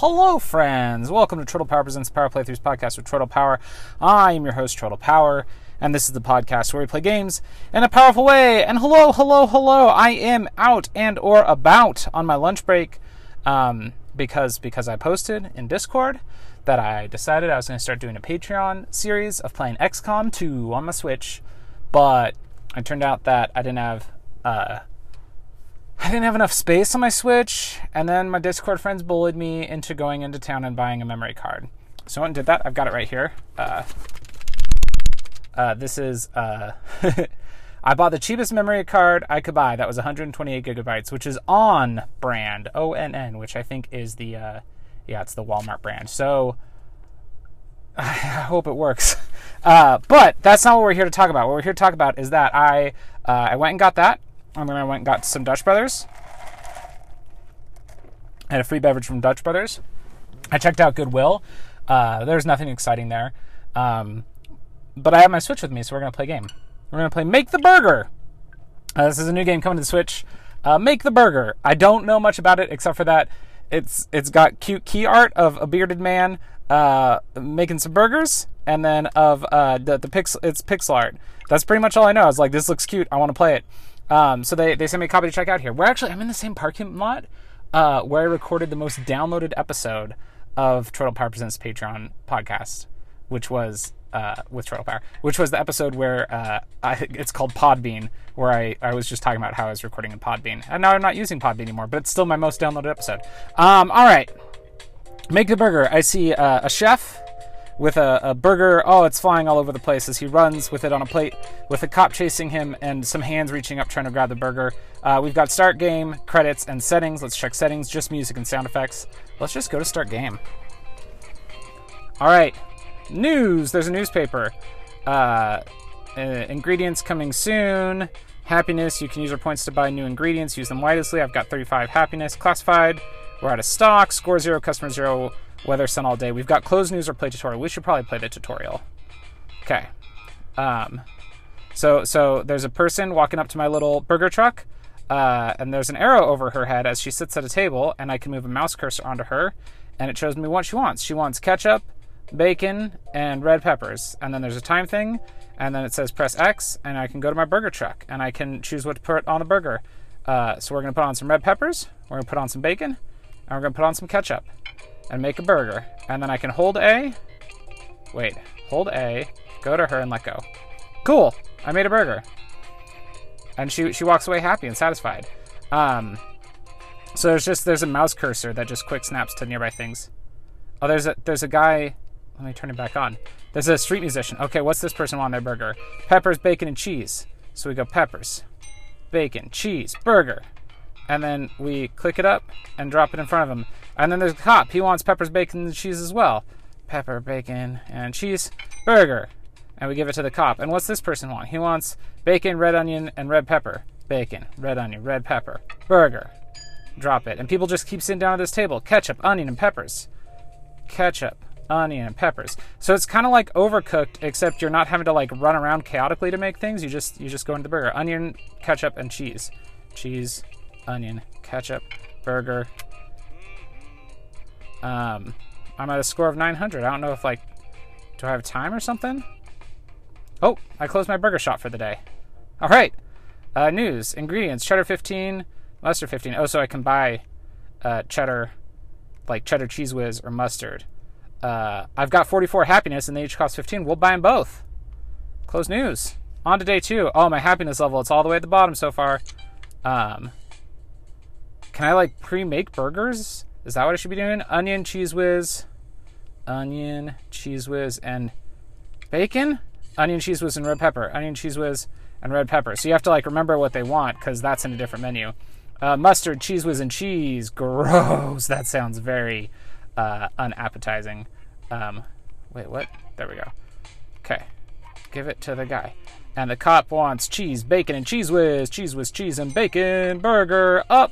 hello, friends. Welcome to Chortle Power Presents Power Playthroughs podcast with Chortle Power. I am your host, Chortle Power, and this is the podcast where we play games in a powerful way. And hello, hello, hello. I am out and or about on my lunch break um, because because I posted in Discord that I decided I was going to start doing a Patreon series of playing XCOM 2 on my Switch, but it turned out that I didn't have. Uh, I didn't have enough space on my Switch, and then my Discord friends bullied me into going into town and buying a memory card. So I went and did that. I've got it right here. Uh, uh, this is. Uh, I bought the cheapest memory card I could buy. That was 128 gigabytes, which is on brand O N N, which I think is the. Uh, yeah, it's the Walmart brand. So I hope it works. Uh, but that's not what we're here to talk about. What we're here to talk about is that I uh, I went and got that. And then I went and got some Dutch Brothers. I had a free beverage from Dutch Brothers. I checked out Goodwill. Uh, there's nothing exciting there. Um, but I have my Switch with me, so we're going to play a game. We're going to play Make the Burger. Uh, this is a new game coming to the Switch. Uh, Make the Burger. I don't know much about it except for that it's it's got cute key art of a bearded man uh, making some burgers, and then of uh, the the pixel it's pixel art. That's pretty much all I know. I was like, this looks cute. I want to play it. Um, so they, they sent me a copy to check out here. We're actually I'm in the same parking lot uh, where I recorded the most downloaded episode of Chortle Power Presents Patreon podcast, which was uh, with Chortle Power, which was the episode where uh, I, it's called Podbean, where I, I was just talking about how I was recording in Podbean. And now I'm not using Podbean anymore, but it's still my most downloaded episode. Um, all right. Make the burger. I see uh, a chef with a, a, burger. Oh, it's flying all over the place as he runs with it on a plate, with a cop chasing him and some hands reaching up trying to grab the burger. Uh, we've got start game, credits, and settings. Let's check settings, just music and sound effects. Let's just go to start game. All right, news. There's a newspaper. Uh, uh, ingredients coming soon. Happiness. You can use your points to buy new ingredients. Use them wisely. I've got 35 happiness. Classified. We're out of stock. Score zero. Customer zero weather sun all day. We've got closed news or play tutorial. We should probably play the tutorial. Okay. Um, so so there's a person walking up to my little burger truck, uh, and there's an arrow over her head as she sits at a table, and I can move a mouse cursor onto her, and it shows me what she wants. She wants ketchup, bacon, and red peppers. And then there's a time thing, and then it says press X, and I can go to my burger truck, and I can choose what to put on the burger. Uh, so we're gonna put on some red peppers, we're gonna put on some bacon, and we're gonna put on some ketchup and make a burger. And then I can hold A. Wait, hold A, go to her and let go. Cool, I made a burger. And she she walks away happy and satisfied. Um, so there's just there's a mouse cursor that just quick snaps to nearby things. Oh, there's a there's a guy. Let me turn it back on. There's a street musician. Okay, what's this person want on their burger? Peppers, bacon, and cheese. So we go peppers, bacon, cheese, burger and then we click it up and drop it in front of him. And then there's a cop. He wants peppers, bacon, and cheese as well. Pepper, bacon, and cheese, burger. And we give it to the cop. And what's this person want? He wants bacon, red onion, and red pepper. Bacon, red onion, red pepper, burger. Drop it. And people just keep sitting down at this table. Ketchup, onion, and peppers. Ketchup, onion, and peppers. So it's kind of like overcooked, except you're not having to like run around chaotically to make things. You just you just go into the burger. Onion, ketchup, and cheese. Cheese, onion, ketchup, burger. Um, I'm at a score of 900. I don't know if, like, do I have time or something? Oh, I closed my burger shop for the day. All right. Uh, news, ingredients, cheddar 15, mustard 15. Oh, so I can buy uh, cheddar, like cheddar cheese whiz or mustard. Uh, I've got 44 happiness and they each cost 15. We'll buy them both. Close news. On to day two. Oh, my happiness level. It's all the way at the bottom so far. Um, can I like pre-make burgers? Is that what I should be doing? Onion, cheese whiz, onion, cheese whiz, and bacon. Onion, cheese whiz, and red pepper. Onion, cheese whiz, and red pepper. So you have to like remember what they want because that's in a different menu. Uh, mustard, cheese whiz, and cheese. Gross. That sounds very uh, unappetizing. Um, wait, what? There we go. Okay, give it to the guy. And the cop wants cheese, bacon, and cheese whiz. Cheese whiz, cheese, and bacon. Burger up.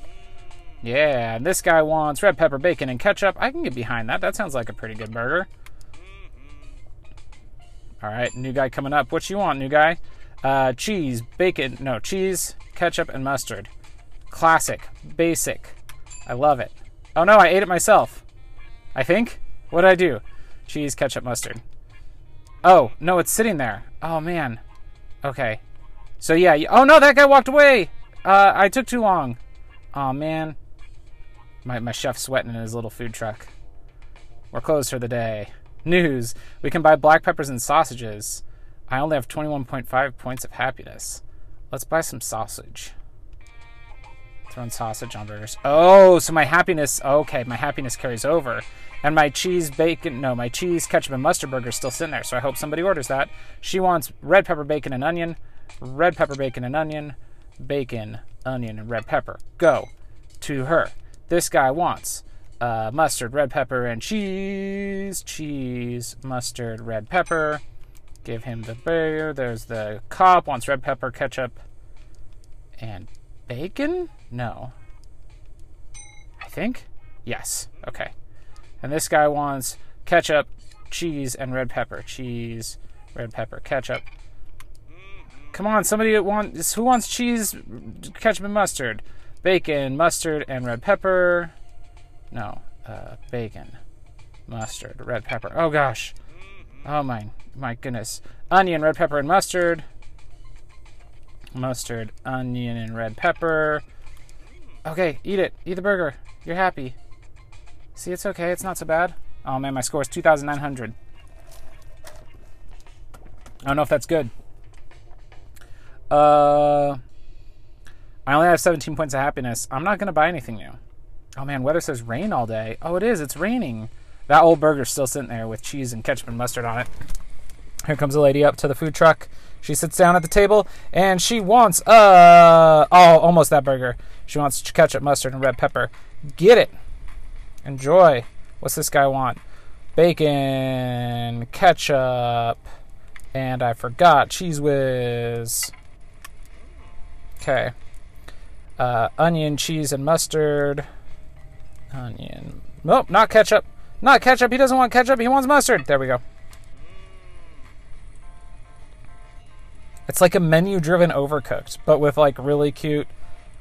Yeah, and this guy wants red pepper, bacon, and ketchup. I can get behind that. That sounds like a pretty good burger. All right, new guy coming up. What you want, new guy? Uh, cheese, bacon, no, cheese, ketchup, and mustard. Classic, basic. I love it. Oh no, I ate it myself. I think. What did I do? Cheese, ketchup, mustard. Oh, no, it's sitting there. Oh, man. Okay. So, yeah. Oh, no, that guy walked away. Uh, I took too long. Oh, man. My, my chef's sweating in his little food truck. We're closed for the day. News. We can buy black peppers and sausages. I only have 21.5 points of happiness. Let's buy some sausage. Throwing sausage on burgers. Oh, so my happiness. Okay, my happiness carries over. And my cheese bacon. No, my cheese, ketchup, and mustard burger is still sitting there. So I hope somebody orders that. She wants red pepper, bacon, and onion. Red pepper, bacon, and onion. Bacon, onion, and red pepper. Go to her. This guy wants uh, mustard, red pepper, and cheese. Cheese, mustard, red pepper. Give him the burger. There's the cop wants red pepper, ketchup, and bacon? No. I think? Yes. Okay. And this guy wants ketchup, cheese, and red pepper. Cheese, red pepper, ketchup. Come on, somebody wants who wants cheese, ketchup, and mustard? Bacon, mustard, and red pepper. No, uh, bacon, mustard, red pepper. Oh gosh. Oh my, my goodness. Onion, red pepper, and mustard. Mustard, onion, and red pepper. Okay, eat it. Eat the burger. You're happy. See, it's okay. It's not so bad. Oh man, my score is 2,900. I don't know if that's good. Uh, I only have 17 points of happiness. I'm not going to buy anything new. Oh man, weather says rain all day. Oh, it is. It's raining. That old burger's still sitting there with cheese and ketchup and mustard on it. Here comes a lady up to the food truck. She sits down at the table and she wants uh oh almost that burger. She wants ketchup, mustard, and red pepper. Get it. Enjoy. What's this guy want? Bacon, ketchup, and I forgot cheese whiz. Okay. Uh, onion, cheese, and mustard. Onion. Nope, not ketchup. Not ketchup. He doesn't want ketchup. He wants mustard. There we go. It's like a menu driven overcooked, but with like really cute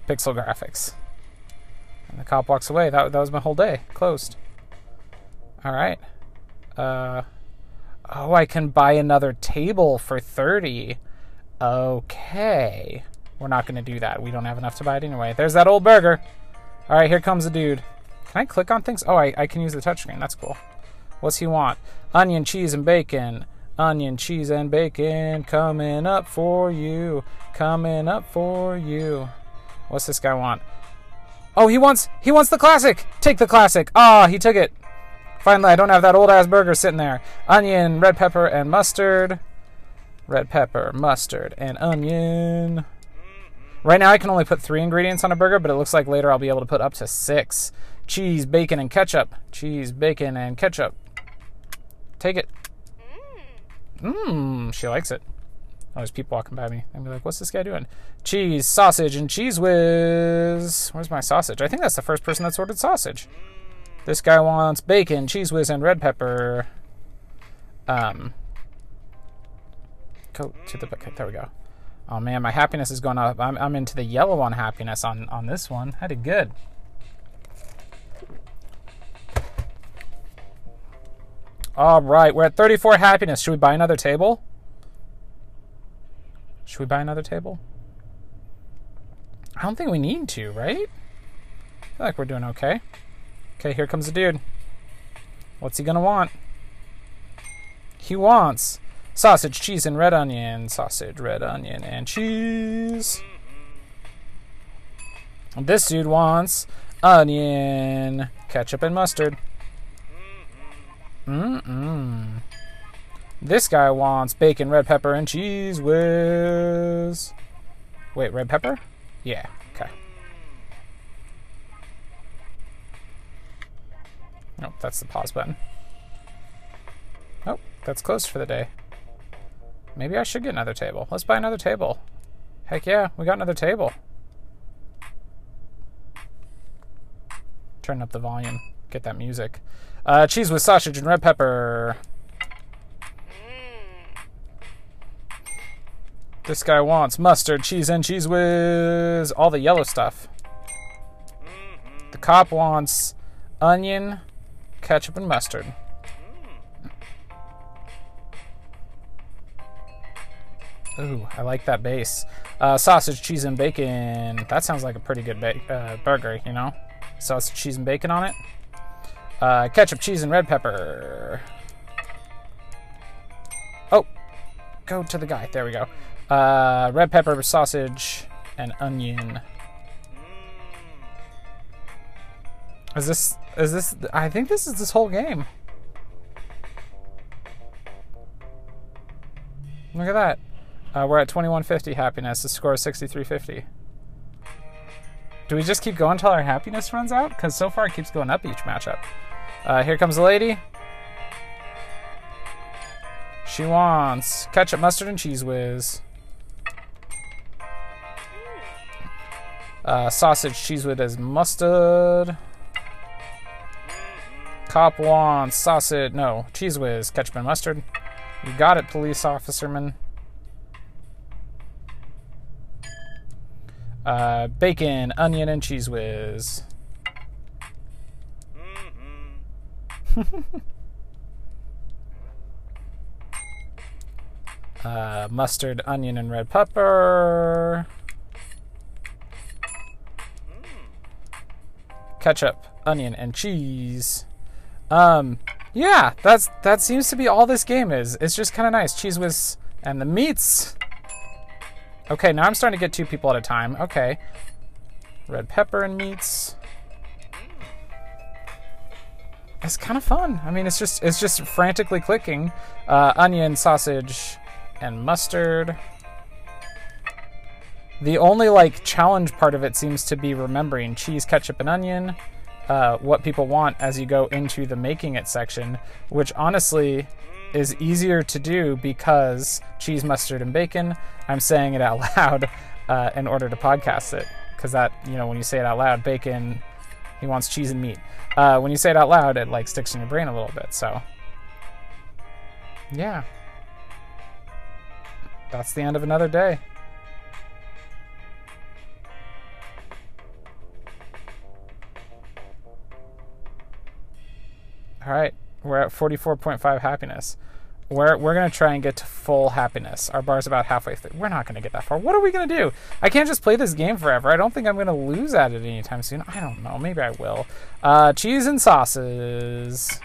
pixel graphics. And the cop walks away. That, that was my whole day. Closed. All right. Uh, oh, I can buy another table for 30. Okay. We're not going to do that. We don't have enough to buy it anyway. There's that old burger. All right, here comes the dude. Can I click on things? Oh, I, I can use the touchscreen. That's cool. What's he want? Onion, cheese, and bacon. Onion, cheese, and bacon coming up for you. Coming up for you. What's this guy want? Oh, he wants he wants the classic. Take the classic. Ah, oh, he took it. Finally, I don't have that old ass burger sitting there. Onion, red pepper, and mustard. Red pepper, mustard, and onion. Right now, I can only put three ingredients on a burger, but it looks like later I'll be able to put up to six. Cheese, bacon, and ketchup. Cheese, bacon, and ketchup. Take it. Mmm, she likes it. Oh, there's people walking by me. I'm like, what's this guy doing? Cheese, sausage, and cheese whiz. Where's my sausage? I think that's the first person that's ordered sausage. This guy wants bacon, cheese whiz, and red pepper. Um, go to the there we go. Oh man, my happiness is going up. I'm, I'm into the yellow on happiness on on this one. I did good. All right, we're at 34 happiness. Should we buy another table? Should we buy another table? I don't think we need to, right? I feel like we're doing okay. Okay, here comes the dude. What's he gonna want? He wants sausage, cheese, and red onion. Sausage, red onion, and cheese. This dude wants onion, ketchup, and mustard. Mm-mm. This guy wants bacon, red pepper, and cheese whiz. Wait, red pepper? Yeah, okay. Nope, that's the pause button. Nope, that's closed for the day. Maybe I should get another table. Let's buy another table. Heck yeah, we got another table. Turn up the volume. Get that music. Uh, cheese with sausage and red pepper. This guy wants mustard, cheese, and cheese whiz. All the yellow stuff. The cop wants onion, ketchup, and mustard. Ooh, I like that base. Uh, sausage, cheese, and bacon. That sounds like a pretty good uh, burger, you know? Sausage, cheese, and bacon on it. Uh, ketchup, cheese, and red pepper. Oh, go to the guy. There we go. Uh, red pepper, sausage, and onion. Is this? Is this? I think this is this whole game. Look at that. Uh, we're at 2150 happiness. The score is 6350. Do we just keep going until our happiness runs out? Because so far it keeps going up each matchup. Uh, here comes the lady. She wants ketchup, mustard, and cheese whiz. Uh, sausage, cheese whiz mustard. Cop wants sausage, no, cheese whiz, ketchup, and mustard. You got it, police officerman. Uh, bacon, onion, and cheese whiz. uh, mustard, onion, and red pepper. Ketchup, onion, and cheese. Um, yeah, that's that seems to be all this game is. It's just kind of nice. Cheese whiz and the meats. Okay, now I'm starting to get two people at a time. Okay. Red pepper and meats. It's kind of fun. I mean, it's just it's just frantically clicking. Uh, onion, sausage, and mustard. The only like challenge part of it seems to be remembering cheese, ketchup, and onion. Uh, what people want as you go into the making it section, which honestly is easier to do because cheese, mustard, and bacon. I'm saying it out loud uh, in order to podcast it because that you know when you say it out loud, bacon. He wants cheese and meat. Uh, when you say it out loud, it like sticks in your brain a little bit. So, yeah, that's the end of another day. All right, we're at 44.5 happiness. We're, we're going to try and get to full happiness. Our bar's about halfway through. We're not going to get that far. What are we going to do? I can't just play this game forever. I don't think I'm going to lose at it anytime soon. I don't know. Maybe I will. Uh, cheese and sauces.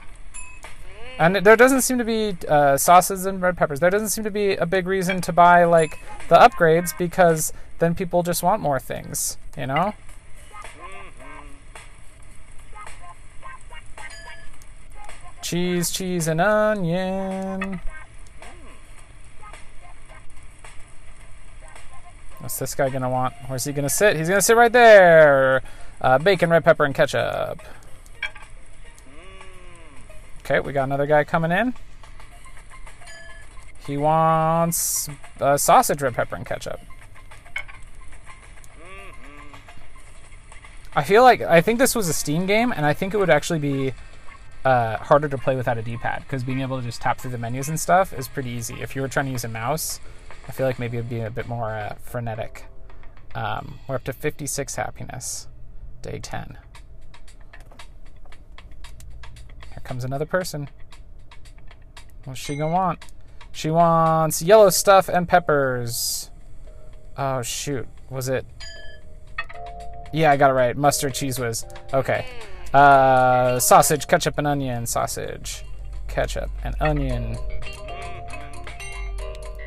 And there doesn't seem to be uh, sauces and red peppers. There doesn't seem to be a big reason to buy like the upgrades because then people just want more things, you know? Cheese, cheese, and onion. What's this guy gonna want? Where's he gonna sit? He's gonna sit right there. Uh, bacon, red pepper, and ketchup. Okay, we got another guy coming in. He wants uh, sausage, red pepper, and ketchup. I feel like I think this was a Steam game, and I think it would actually be uh, harder to play without a D-pad because being able to just tap through the menus and stuff is pretty easy. If you were trying to use a mouse, I feel like maybe it'd be a bit more uh, frenetic. Um, we're up to 56 happiness, day 10. Here comes another person. What's she gonna want? She wants yellow stuff and peppers. Oh shoot, was it? Yeah, I got it right. Mustard cheese whiz. Okay. Uh, sausage, ketchup, and onion. Sausage, ketchup, and onion.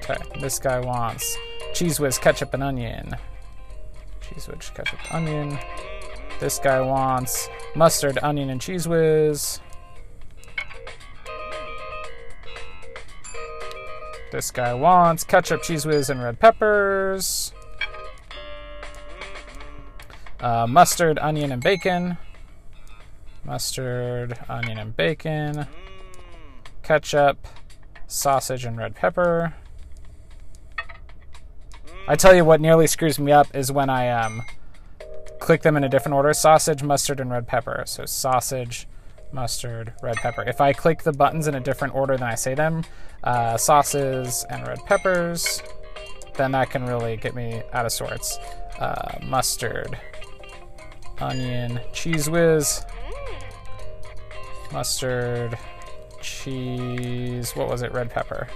Okay, this guy wants cheese whiz, ketchup, and onion. Cheese whiz, ketchup, onion. This guy wants mustard, onion, and cheese whiz. This guy wants ketchup, cheese whiz, and red peppers. Uh, mustard, onion, and bacon mustard, onion and bacon, ketchup, sausage and red pepper. I tell you what nearly screws me up is when I um, click them in a different order sausage, mustard, and red pepper. So sausage, mustard, red pepper. If I click the buttons in a different order than I say them, uh, sauces and red peppers, then that can really get me out of sorts. Uh, mustard, onion, cheese whiz, mustard, cheese. What was it? Red pepper.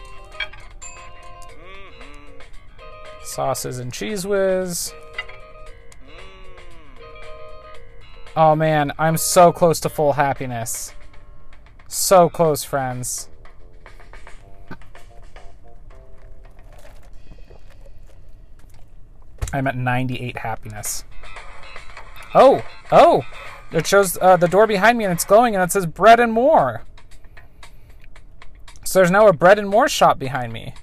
Sauces and cheese whiz. Oh man, I'm so close to full happiness. So close, friends. I'm at 98 happiness. Oh, oh! It shows uh, the door behind me and it's glowing and it says bread and more. So there's now a bread and more shop behind me.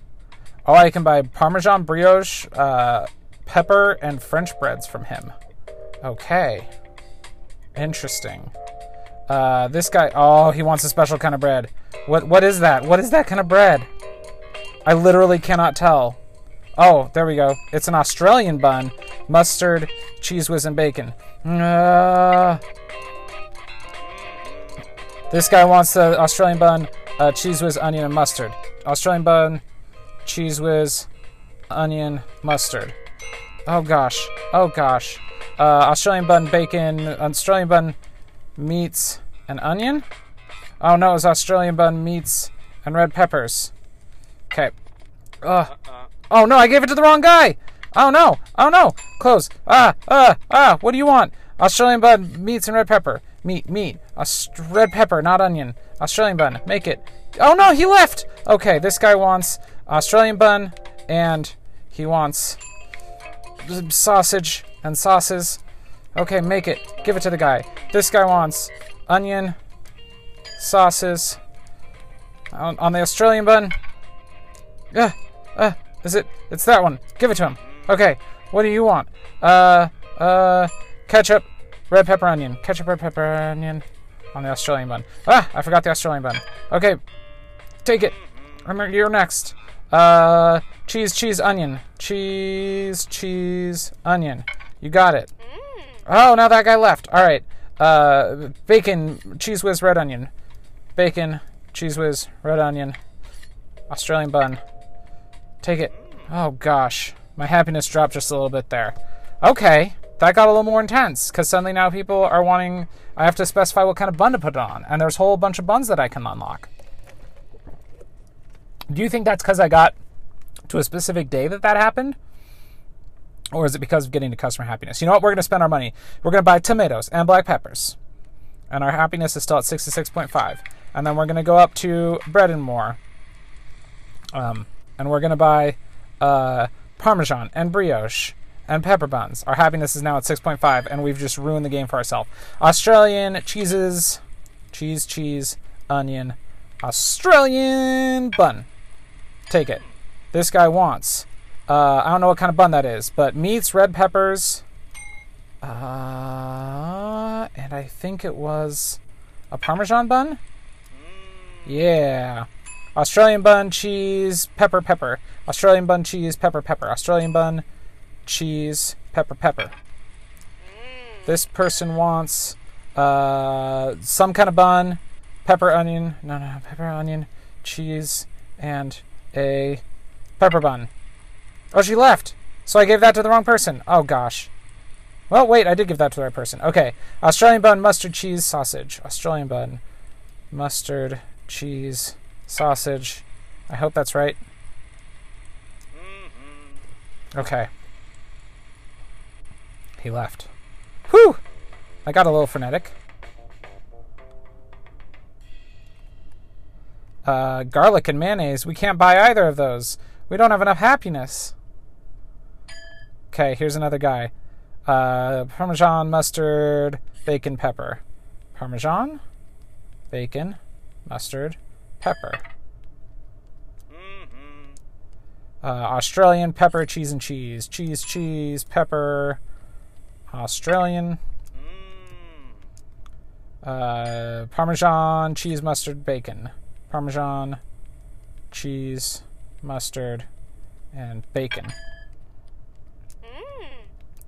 Oh, I can buy Parmesan brioche, uh, pepper, and French breads from him. Okay. Interesting. Uh, this guy, oh, he wants a special kind of bread. What? What is that? What is that kind of bread? I literally cannot tell. Oh, there we go. It's an Australian bun. Mustard, cheese whiz, and bacon. Uh, this guy wants the Australian bun, uh, cheese whiz, onion, and mustard. Australian bun, cheese whiz, onion, mustard. Oh gosh. Oh gosh. Uh, Australian bun, bacon, Australian bun, meats, and onion? Oh no, it's Australian bun, meats, and red peppers. Okay. Ugh. Oh no, I gave it to the wrong guy. Oh no. Oh no. Close. Ah, ah, ah. What do you want? Australian bun, meats, and red pepper. Meat, meat. Aust- red pepper, not onion. Australian bun. Make it. Oh no, he left. Okay, this guy wants Australian bun, and he wants sausage and sauces. Okay, make it. Give it to the guy. This guy wants onion, sauces. On, on the Australian bun. Uh, uh, is it? It's that one. Give it to him. Okay. What do you want? Uh, uh, ketchup, red pepper, onion. Ketchup, red pepper, onion. On the Australian bun. Ah, I forgot the Australian bun. Okay. Take it. Remember, you're next. Uh, cheese, cheese, onion. Cheese, cheese, onion. You got it. Oh, now that guy left. All right. Uh, bacon, cheese whiz, red onion. Bacon, cheese whiz, red onion. Australian bun. Take it. Oh gosh, my happiness dropped just a little bit there. Okay, that got a little more intense because suddenly now people are wanting. I have to specify what kind of bun to put on, and there's a whole bunch of buns that I can unlock. Do you think that's because I got to a specific day that that happened? Or is it because of getting to customer happiness? You know what? We're going to spend our money. We're going to buy tomatoes and black peppers. And our happiness is still at 66.5. And then we're going to go up to bread and more. Um, and we're going to buy uh, Parmesan and brioche and pepper buns. Our happiness is now at 6.5, and we've just ruined the game for ourselves. Australian cheeses, cheese, cheese, onion, Australian bun. Take it. This guy wants. Uh, I don't know what kind of bun that is, but meats, red peppers, uh, and I think it was a Parmesan bun. Yeah. Australian bun, cheese, pepper, pepper. Australian bun, cheese, pepper, pepper. Australian bun, cheese, pepper, pepper. This person wants uh, some kind of bun, pepper, onion. No, no, pepper, onion, cheese, and a pepper bun. Oh, she left. So I gave that to the wrong person. Oh, gosh. Well, wait, I did give that to the right person. Okay. Australian bun, mustard, cheese, sausage. Australian bun, mustard, cheese, sausage. I hope that's right. Okay. He left. Whew! I got a little frenetic. Uh, garlic and mayonnaise. We can't buy either of those. We don't have enough happiness. Okay, here's another guy. Uh, Parmesan, mustard, bacon, pepper. Parmesan, bacon, mustard, pepper. Uh, Australian pepper, cheese, and cheese. Cheese, cheese, pepper. Australian. Uh, Parmesan, cheese, mustard, bacon. Parmesan, cheese, mustard, and bacon.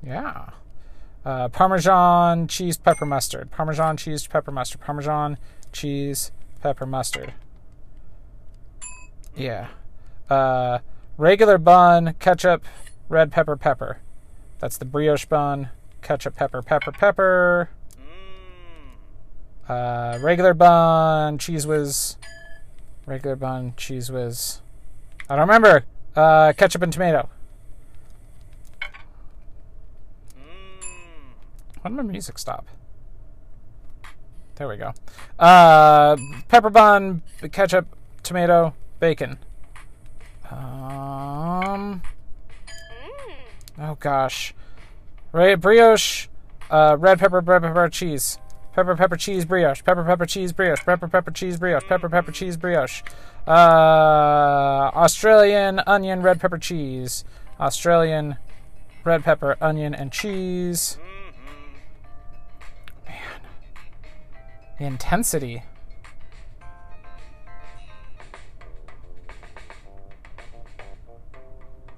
Yeah. Uh, Parmesan, cheese, pepper, mustard. Parmesan, cheese, pepper, mustard. Parmesan, cheese, pepper, mustard. Yeah. Uh, regular bun, ketchup, red pepper, pepper. That's the brioche bun. Ketchup, pepper, pepper, pepper. Uh, regular bun, cheese whiz. Regular bun, cheese whiz. I don't remember. Uh, ketchup and tomato. Why did my music stop? There we go. Uh, pepper bun, ketchup, tomato, bacon. Um. Oh gosh. Right, brioche, uh, red pepper, red pepper, cheese. Pepper, pepper, cheese, brioche. Pepper, pepper, cheese, brioche. Pepper, pepper, cheese, brioche. Pepper, pepper, cheese, brioche. Uh, Australian onion, red pepper, cheese. Australian red pepper, onion, and cheese. Man. The intensity.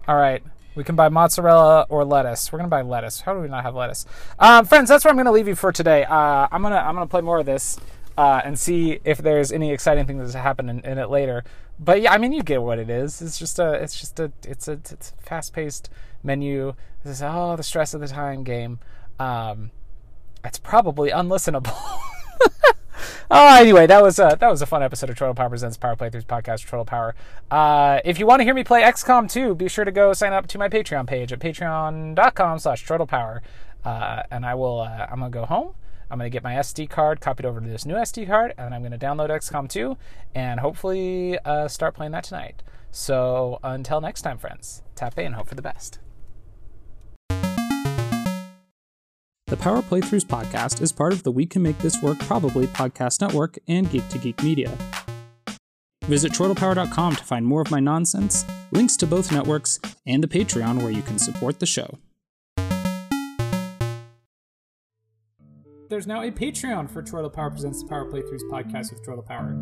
All right. We can buy mozzarella or lettuce. We're gonna buy lettuce. How do we not have lettuce? Um, friends, that's where I'm gonna leave you for today. Uh, I'm gonna I'm gonna play more of this uh, and see if there's any exciting things that happen in, in, it later. But yeah, I mean, you get what it is. It's just a it's just a it's a it's a fast paced menu. This is oh the stress of the time game. Um, it's probably unlistenable. oh, anyway, that was a, that was a fun episode of Chortle Power Presents Power Playthroughs podcast, Chortle Power. Uh, if you want to hear me play XCOM 2, be sure to go sign up to my Patreon page at patreon.com slash chortlepower. Uh, and I will, uh, I'm going to go home. I'm going to get my SD card copied over to this new SD card, and I'm going to download XCOM 2 and hopefully uh, start playing that tonight. So until next time, friends, tap and hope for the best. The Power Playthroughs podcast is part of the We Can Make This Work Probably podcast network and Geek to Geek Media. Visit chortlepower.com to find more of my nonsense, links to both networks, and the Patreon where you can support the show. There's now a Patreon for Chortle Power Presents the Power Playthroughs podcast with Chortle Power.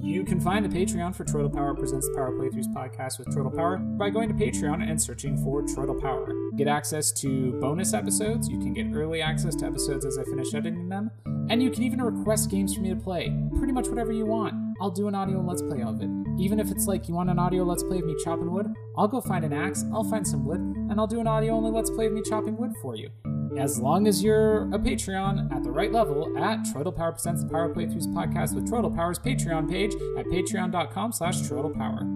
You can find the Patreon for Chortle Power Presents the Power Playthroughs podcast with Chortle Power by going to Patreon and searching for Chortle Power. Get access to bonus episodes, you can get early access to episodes as I finish editing them, and you can even request games for me to play. Pretty much whatever you want. I'll do an audio let's play of it. Even if it's like you want an audio let's play of me chopping wood, I'll go find an axe, I'll find some wood, and I'll do an audio only let's play of me chopping wood for you as long as you're a Patreon at the right level at Chortle Power Presents the Power Playthroughs podcast with Chortle Power's Patreon page at patreon.com slash Chortle Power.